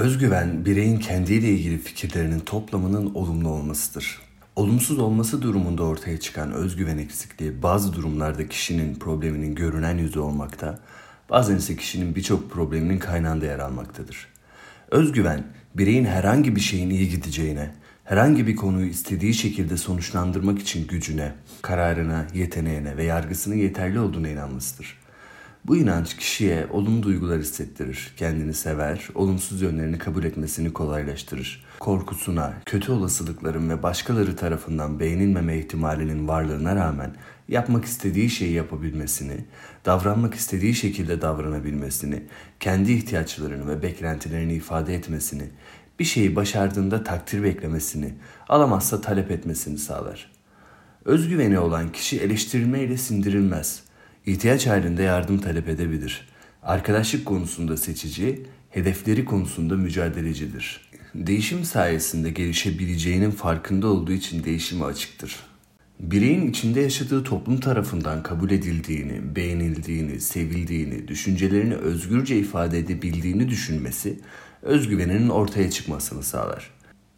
Özgüven, bireyin kendiyle ilgili fikirlerinin toplamının olumlu olmasıdır. Olumsuz olması durumunda ortaya çıkan özgüven eksikliği bazı durumlarda kişinin probleminin görünen yüzü olmakta, bazen ise kişinin birçok probleminin kaynağında yer almaktadır. Özgüven, bireyin herhangi bir şeyin iyi gideceğine, herhangi bir konuyu istediği şekilde sonuçlandırmak için gücüne, kararına, yeteneğine ve yargısının yeterli olduğuna inanmasıdır. Bu inanç kişiye olumlu duygular hissettirir, kendini sever, olumsuz yönlerini kabul etmesini kolaylaştırır. Korkusuna, kötü olasılıkların ve başkaları tarafından beğenilmeme ihtimalinin varlığına rağmen yapmak istediği şeyi yapabilmesini, davranmak istediği şekilde davranabilmesini, kendi ihtiyaçlarını ve beklentilerini ifade etmesini, bir şeyi başardığında takdir beklemesini, alamazsa talep etmesini sağlar. Özgüveni olan kişi eleştirilmeyle sindirilmez.'' İhtiyaç halinde yardım talep edebilir. Arkadaşlık konusunda seçici, hedefleri konusunda mücadelecidir. Değişim sayesinde gelişebileceğinin farkında olduğu için değişime açıktır. Bireyin içinde yaşadığı toplum tarafından kabul edildiğini, beğenildiğini, sevildiğini, düşüncelerini özgürce ifade edebildiğini düşünmesi özgüveninin ortaya çıkmasını sağlar.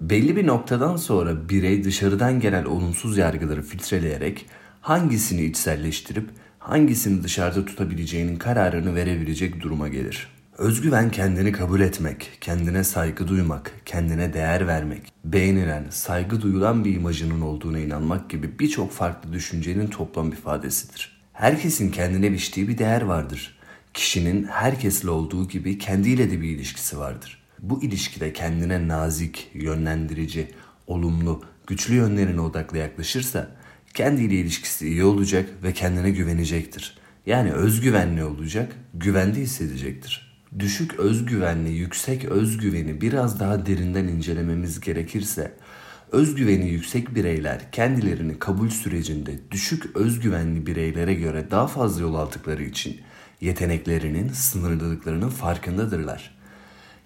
Belli bir noktadan sonra birey dışarıdan gelen olumsuz yargıları filtreleyerek hangisini içselleştirip hangisini dışarıda tutabileceğinin kararını verebilecek duruma gelir. Özgüven kendini kabul etmek, kendine saygı duymak, kendine değer vermek, beğenilen, saygı duyulan bir imajının olduğuna inanmak gibi birçok farklı düşüncenin toplam ifadesidir. Herkesin kendine biçtiği bir değer vardır. Kişinin herkesle olduğu gibi kendiyle de bir ilişkisi vardır. Bu ilişkide kendine nazik, yönlendirici, olumlu, güçlü yönlerine odaklı yaklaşırsa kendiyle ilişkisi iyi olacak ve kendine güvenecektir. Yani özgüvenli olacak, güvende hissedecektir. Düşük özgüvenli, yüksek özgüveni biraz daha derinden incelememiz gerekirse, özgüveni yüksek bireyler kendilerini kabul sürecinde düşük özgüvenli bireylere göre daha fazla yol aldıkları için yeteneklerinin, sınırlılıklarının farkındadırlar.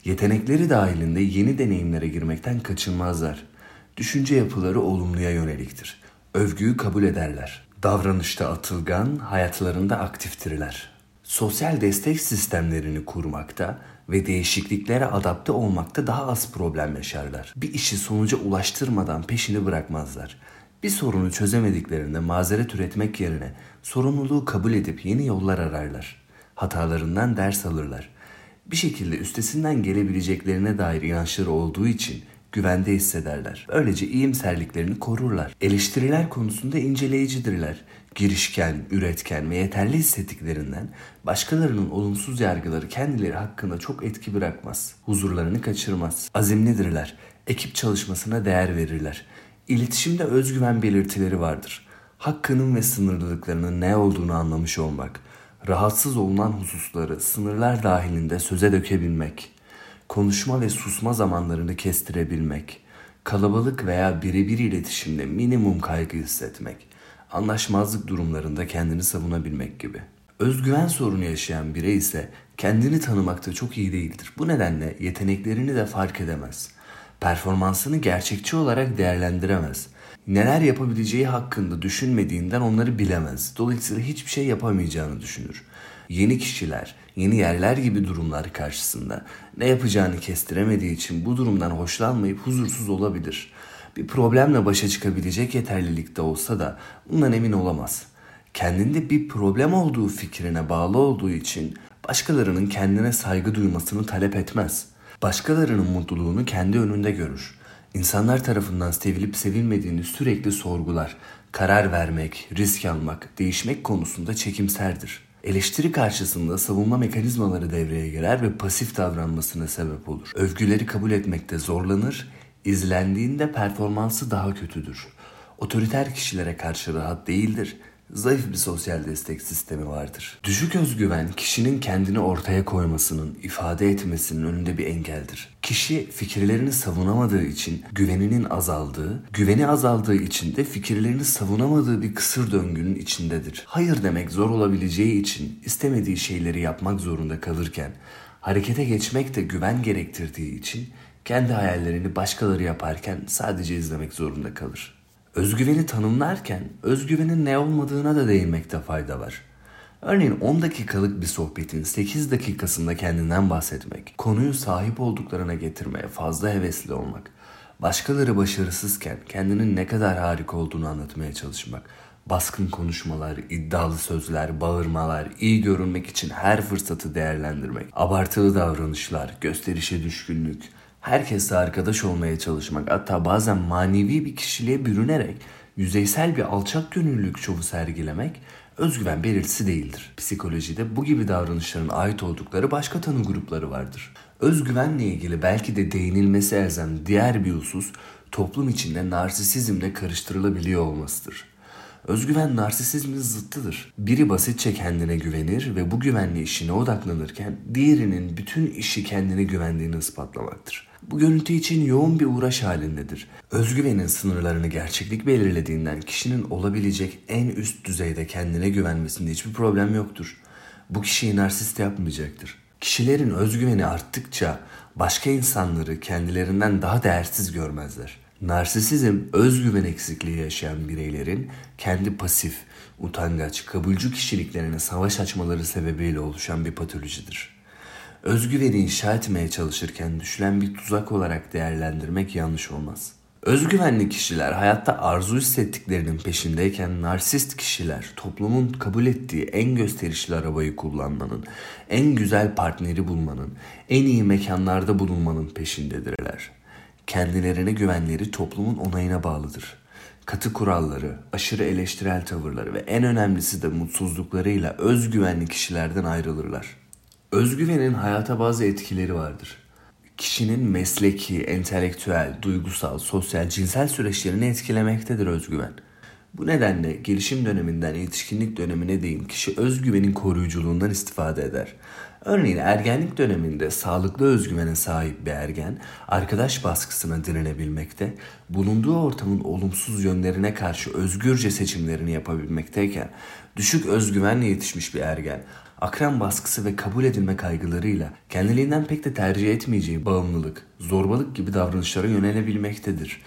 Yetenekleri dahilinde yeni deneyimlere girmekten kaçınmazlar. Düşünce yapıları olumluya yöneliktir övgüyü kabul ederler. Davranışta atılgan, hayatlarında aktiftirler. Sosyal destek sistemlerini kurmakta ve değişikliklere adapte olmakta daha az problem yaşarlar. Bir işi sonuca ulaştırmadan peşini bırakmazlar. Bir sorunu çözemediklerinde mazeret üretmek yerine sorumluluğu kabul edip yeni yollar ararlar. Hatalarından ders alırlar. Bir şekilde üstesinden gelebileceklerine dair inançları olduğu için güvende hissederler. Böylece iyimserliklerini korurlar. Eleştiriler konusunda inceleyicidirler. Girişken, üretken ve yeterli hissettiklerinden başkalarının olumsuz yargıları kendileri hakkında çok etki bırakmaz. Huzurlarını kaçırmaz. Azimlidirler. Ekip çalışmasına değer verirler. İletişimde özgüven belirtileri vardır. Hakkının ve sınırlılıklarının ne olduğunu anlamış olmak, rahatsız olunan hususları sınırlar dahilinde söze dökebilmek, konuşma ve susma zamanlarını kestirebilmek, kalabalık veya birebir iletişimde minimum kaygı hissetmek, anlaşmazlık durumlarında kendini savunabilmek gibi. Özgüven sorunu yaşayan birey ise kendini tanımakta çok iyi değildir. Bu nedenle yeteneklerini de fark edemez. Performansını gerçekçi olarak değerlendiremez. Neler yapabileceği hakkında düşünmediğinden onları bilemez. Dolayısıyla hiçbir şey yapamayacağını düşünür yeni kişiler, yeni yerler gibi durumlar karşısında ne yapacağını kestiremediği için bu durumdan hoşlanmayıp huzursuz olabilir. Bir problemle başa çıkabilecek yeterlilikte olsa da bundan emin olamaz. Kendinde bir problem olduğu fikrine bağlı olduğu için başkalarının kendine saygı duymasını talep etmez. Başkalarının mutluluğunu kendi önünde görür. İnsanlar tarafından sevilip sevilmediğini sürekli sorgular. Karar vermek, risk almak, değişmek konusunda çekimserdir eleştiri karşısında savunma mekanizmaları devreye girer ve pasif davranmasına sebep olur. Övgüleri kabul etmekte zorlanır, izlendiğinde performansı daha kötüdür. Otoriter kişilere karşı rahat değildir zayıf bir sosyal destek sistemi vardır. Düşük özgüven kişinin kendini ortaya koymasının, ifade etmesinin önünde bir engeldir. Kişi fikirlerini savunamadığı için güveninin azaldığı, güveni azaldığı için de fikirlerini savunamadığı bir kısır döngünün içindedir. Hayır demek zor olabileceği için istemediği şeyleri yapmak zorunda kalırken, harekete geçmek de güven gerektirdiği için kendi hayallerini başkaları yaparken sadece izlemek zorunda kalır. Özgüveni tanımlarken özgüvenin ne olmadığına da değinmekte fayda var. Örneğin 10 dakikalık bir sohbetin 8 dakikasında kendinden bahsetmek, konuyu sahip olduklarına getirmeye fazla hevesli olmak, başkaları başarısızken kendinin ne kadar harika olduğunu anlatmaya çalışmak, baskın konuşmalar, iddialı sözler, bağırmalar, iyi görünmek için her fırsatı değerlendirmek, abartılı davranışlar, gösterişe düşkünlük, herkesle arkadaş olmaya çalışmak, hatta bazen manevi bir kişiliğe bürünerek yüzeysel bir alçak gönüllülük şovu sergilemek özgüven belirtisi değildir. Psikolojide bu gibi davranışların ait oldukları başka tanı grupları vardır. Özgüvenle ilgili belki de değinilmesi elzem diğer bir husus toplum içinde narsisizmle karıştırılabiliyor olmasıdır. Özgüven narsisizmin zıttıdır. Biri basitçe kendine güvenir ve bu güvenli işine odaklanırken diğerinin bütün işi kendine güvendiğini ispatlamaktır. Bu görüntü için yoğun bir uğraş halindedir. Özgüvenin sınırlarını gerçeklik belirlediğinden kişinin olabilecek en üst düzeyde kendine güvenmesinde hiçbir problem yoktur. Bu kişiyi narsist yapmayacaktır. Kişilerin özgüveni arttıkça başka insanları kendilerinden daha değersiz görmezler. Narsisizm özgüven eksikliği yaşayan bireylerin kendi pasif, utangaç, kabulcü kişiliklerine savaş açmaları sebebiyle oluşan bir patolojidir. Özgüveni inşa etmeye çalışırken düşülen bir tuzak olarak değerlendirmek yanlış olmaz. Özgüvenli kişiler hayatta arzu hissettiklerinin peşindeyken narsist kişiler toplumun kabul ettiği en gösterişli arabayı kullanmanın, en güzel partneri bulmanın, en iyi mekanlarda bulunmanın peşindedirler. Kendilerine güvenleri toplumun onayına bağlıdır. Katı kuralları, aşırı eleştirel tavırları ve en önemlisi de mutsuzluklarıyla özgüvenli kişilerden ayrılırlar. Özgüvenin hayata bazı etkileri vardır. Kişinin mesleki, entelektüel, duygusal, sosyal, cinsel süreçlerini etkilemektedir özgüven. Bu nedenle gelişim döneminden yetişkinlik dönemine değin kişi özgüvenin koruyuculuğundan istifade eder. Örneğin ergenlik döneminde sağlıklı özgüvene sahip bir ergen arkadaş baskısına direnebilmekte, bulunduğu ortamın olumsuz yönlerine karşı özgürce seçimlerini yapabilmekteyken düşük özgüvenle yetişmiş bir ergen akran baskısı ve kabul edilme kaygılarıyla kendiliğinden pek de tercih etmeyeceği bağımlılık, zorbalık gibi davranışlara yönelebilmektedir.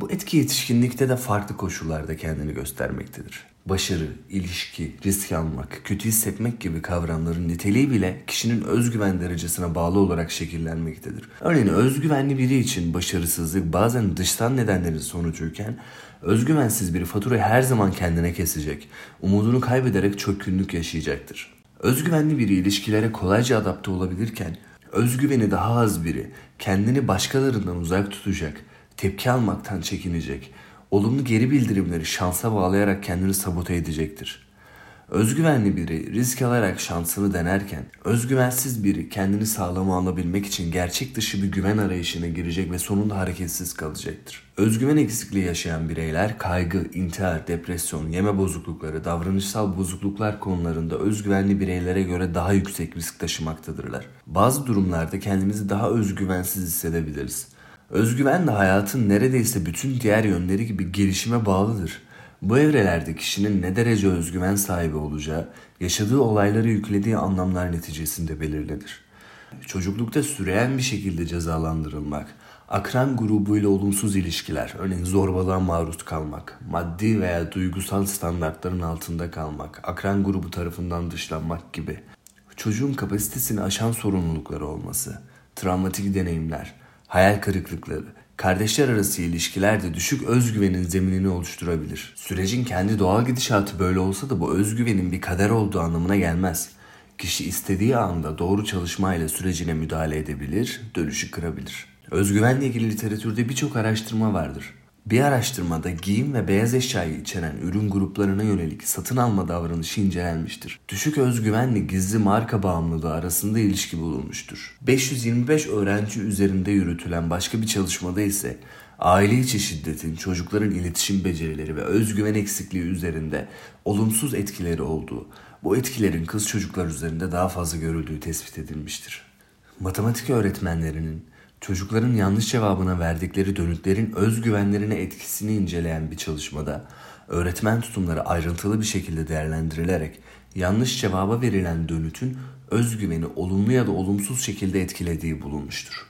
Bu etki yetişkinlikte de farklı koşullarda kendini göstermektedir. Başarı, ilişki, risk almak, kötü hissetmek gibi kavramların niteliği bile kişinin özgüven derecesine bağlı olarak şekillenmektedir. Örneğin özgüvenli biri için başarısızlık bazen dıştan nedenlerin sonucuyken özgüvensiz biri faturayı her zaman kendine kesecek, umudunu kaybederek çökkünlük yaşayacaktır. Özgüvenli biri ilişkilere kolayca adapte olabilirken özgüveni daha az biri kendini başkalarından uzak tutacak, tepki almaktan çekinecek, olumlu geri bildirimleri şansa bağlayarak kendini sabote edecektir. Özgüvenli biri risk alarak şansını denerken, özgüvensiz biri kendini sağlama alabilmek için gerçek dışı bir güven arayışına girecek ve sonunda hareketsiz kalacaktır. Özgüven eksikliği yaşayan bireyler kaygı, intihar, depresyon, yeme bozuklukları, davranışsal bozukluklar konularında özgüvenli bireylere göre daha yüksek risk taşımaktadırlar. Bazı durumlarda kendimizi daha özgüvensiz hissedebiliriz. Özgüven de hayatın neredeyse bütün diğer yönleri gibi gelişime bağlıdır. Bu evrelerde kişinin ne derece özgüven sahibi olacağı, yaşadığı olayları yüklediği anlamlar neticesinde belirlenir. Çocuklukta süreyen bir şekilde cezalandırılmak, akran grubuyla olumsuz ilişkiler, örneğin zorbalığa maruz kalmak, maddi veya duygusal standartların altında kalmak, akran grubu tarafından dışlanmak gibi çocuğun kapasitesini aşan sorumlulukları olması, travmatik deneyimler, hayal kırıklıkları, kardeşler arası ilişkiler de düşük özgüvenin zeminini oluşturabilir. Sürecin kendi doğal gidişatı böyle olsa da bu özgüvenin bir kader olduğu anlamına gelmez. Kişi istediği anda doğru çalışmayla sürecine müdahale edebilir, dönüşü kırabilir. Özgüvenle ilgili literatürde birçok araştırma vardır. Bir araştırmada giyim ve beyaz eşyayı içeren ürün gruplarına yönelik satın alma davranışı incelenmiştir. Düşük özgüvenle gizli marka bağımlılığı arasında ilişki bulunmuştur. 525 öğrenci üzerinde yürütülen başka bir çalışmada ise aile içi şiddetin çocukların iletişim becerileri ve özgüven eksikliği üzerinde olumsuz etkileri olduğu, bu etkilerin kız çocuklar üzerinde daha fazla görüldüğü tespit edilmiştir. Matematik öğretmenlerinin çocukların yanlış cevabına verdikleri dönütlerin özgüvenlerine etkisini inceleyen bir çalışmada öğretmen tutumları ayrıntılı bir şekilde değerlendirilerek yanlış cevaba verilen dönütün özgüveni olumlu ya da olumsuz şekilde etkilediği bulunmuştur.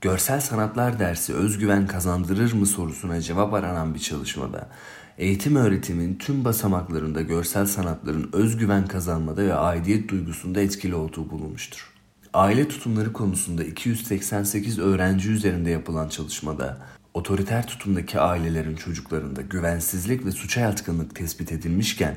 Görsel sanatlar dersi özgüven kazandırır mı sorusuna cevap aranan bir çalışmada eğitim öğretimin tüm basamaklarında görsel sanatların özgüven kazanmada ve aidiyet duygusunda etkili olduğu bulunmuştur. Aile tutumları konusunda 288 öğrenci üzerinde yapılan çalışmada otoriter tutumdaki ailelerin çocuklarında güvensizlik ve suça yatkınlık tespit edilmişken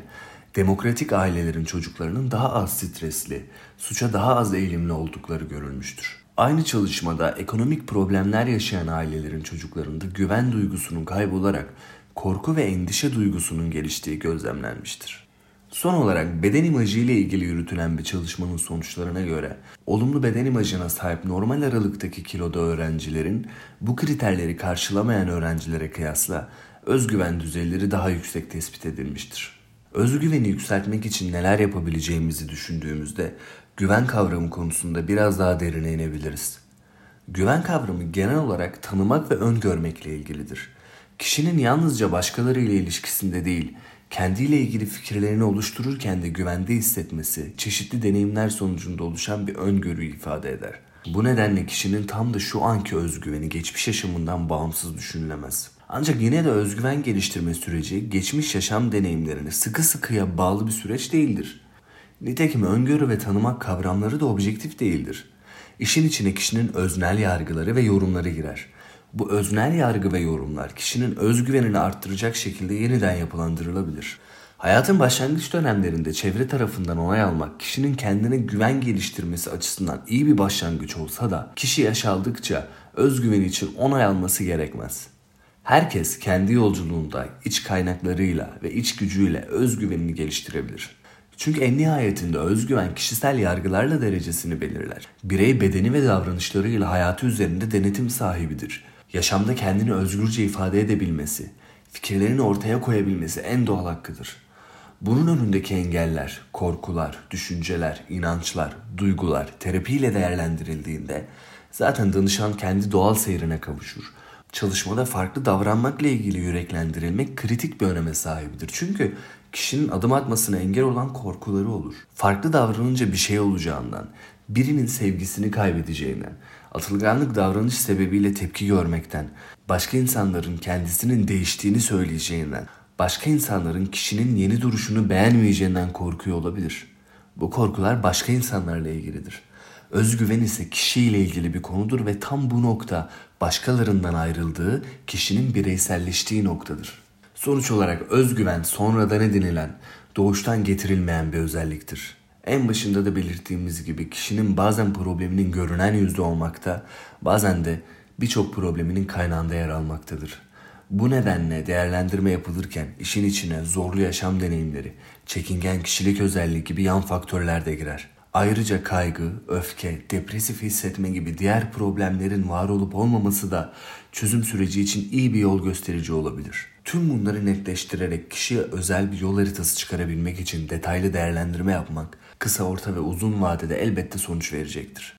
demokratik ailelerin çocuklarının daha az stresli, suça daha az eğilimli oldukları görülmüştür. Aynı çalışmada ekonomik problemler yaşayan ailelerin çocuklarında güven duygusunun kaybolarak korku ve endişe duygusunun geliştiği gözlemlenmiştir. Son olarak beden imajı ile ilgili yürütülen bir çalışmanın sonuçlarına göre olumlu beden imajına sahip normal aralıktaki kiloda öğrencilerin bu kriterleri karşılamayan öğrencilere kıyasla özgüven düzeyleri daha yüksek tespit edilmiştir. Özgüveni yükseltmek için neler yapabileceğimizi düşündüğümüzde güven kavramı konusunda biraz daha derine inebiliriz. Güven kavramı genel olarak tanımak ve öngörmekle ilgilidir. Kişinin yalnızca başkalarıyla ilişkisinde değil, kendiyle ilgili fikirlerini oluştururken de güvende hissetmesi, çeşitli deneyimler sonucunda oluşan bir öngörüyü ifade eder. Bu nedenle kişinin tam da şu anki özgüveni geçmiş yaşamından bağımsız düşünülemez. Ancak yine de özgüven geliştirme süreci geçmiş yaşam deneyimlerine sıkı sıkıya bağlı bir süreç değildir. Nitekim öngörü ve tanımak kavramları da objektif değildir. İşin içine kişinin öznel yargıları ve yorumları girer. Bu öznel yargı ve yorumlar kişinin özgüvenini arttıracak şekilde yeniden yapılandırılabilir. Hayatın başlangıç dönemlerinde çevre tarafından onay almak kişinin kendine güven geliştirmesi açısından iyi bir başlangıç olsa da kişi yaş aldıkça özgüven için onay alması gerekmez. Herkes kendi yolculuğunda iç kaynaklarıyla ve iç gücüyle özgüvenini geliştirebilir. Çünkü en nihayetinde özgüven kişisel yargılarla derecesini belirler. Birey bedeni ve davranışlarıyla hayatı üzerinde denetim sahibidir. Yaşamda kendini özgürce ifade edebilmesi, fikirlerini ortaya koyabilmesi en doğal hakkıdır. Bunun önündeki engeller, korkular, düşünceler, inançlar, duygular terapiyle değerlendirildiğinde zaten danışan kendi doğal seyrine kavuşur. Çalışmada farklı davranmakla ilgili yüreklendirilmek kritik bir öneme sahibidir. Çünkü kişinin adım atmasına engel olan korkuları olur. Farklı davranınca bir şey olacağından, birinin sevgisini kaybedeceğinden, atılganlık davranış sebebiyle tepki görmekten, başka insanların kendisinin değiştiğini söyleyeceğinden, başka insanların kişinin yeni duruşunu beğenmeyeceğinden korkuyor olabilir. Bu korkular başka insanlarla ilgilidir. Özgüven ise kişiyle ilgili bir konudur ve tam bu nokta başkalarından ayrıldığı, kişinin bireyselleştiği noktadır. Sonuç olarak özgüven sonradan edinilen, doğuştan getirilmeyen bir özelliktir. En başında da belirttiğimiz gibi kişinin bazen probleminin görünen yüzde olmakta, bazen de birçok probleminin kaynağında yer almaktadır. Bu nedenle değerlendirme yapılırken işin içine zorlu yaşam deneyimleri, çekingen kişilik özelliği gibi yan faktörler de girer. Ayrıca kaygı, öfke, depresif hissetme gibi diğer problemlerin var olup olmaması da çözüm süreci için iyi bir yol gösterici olabilir. Tüm bunları netleştirerek kişiye özel bir yol haritası çıkarabilmek için detaylı değerlendirme yapmak kısa, orta ve uzun vadede elbette sonuç verecektir.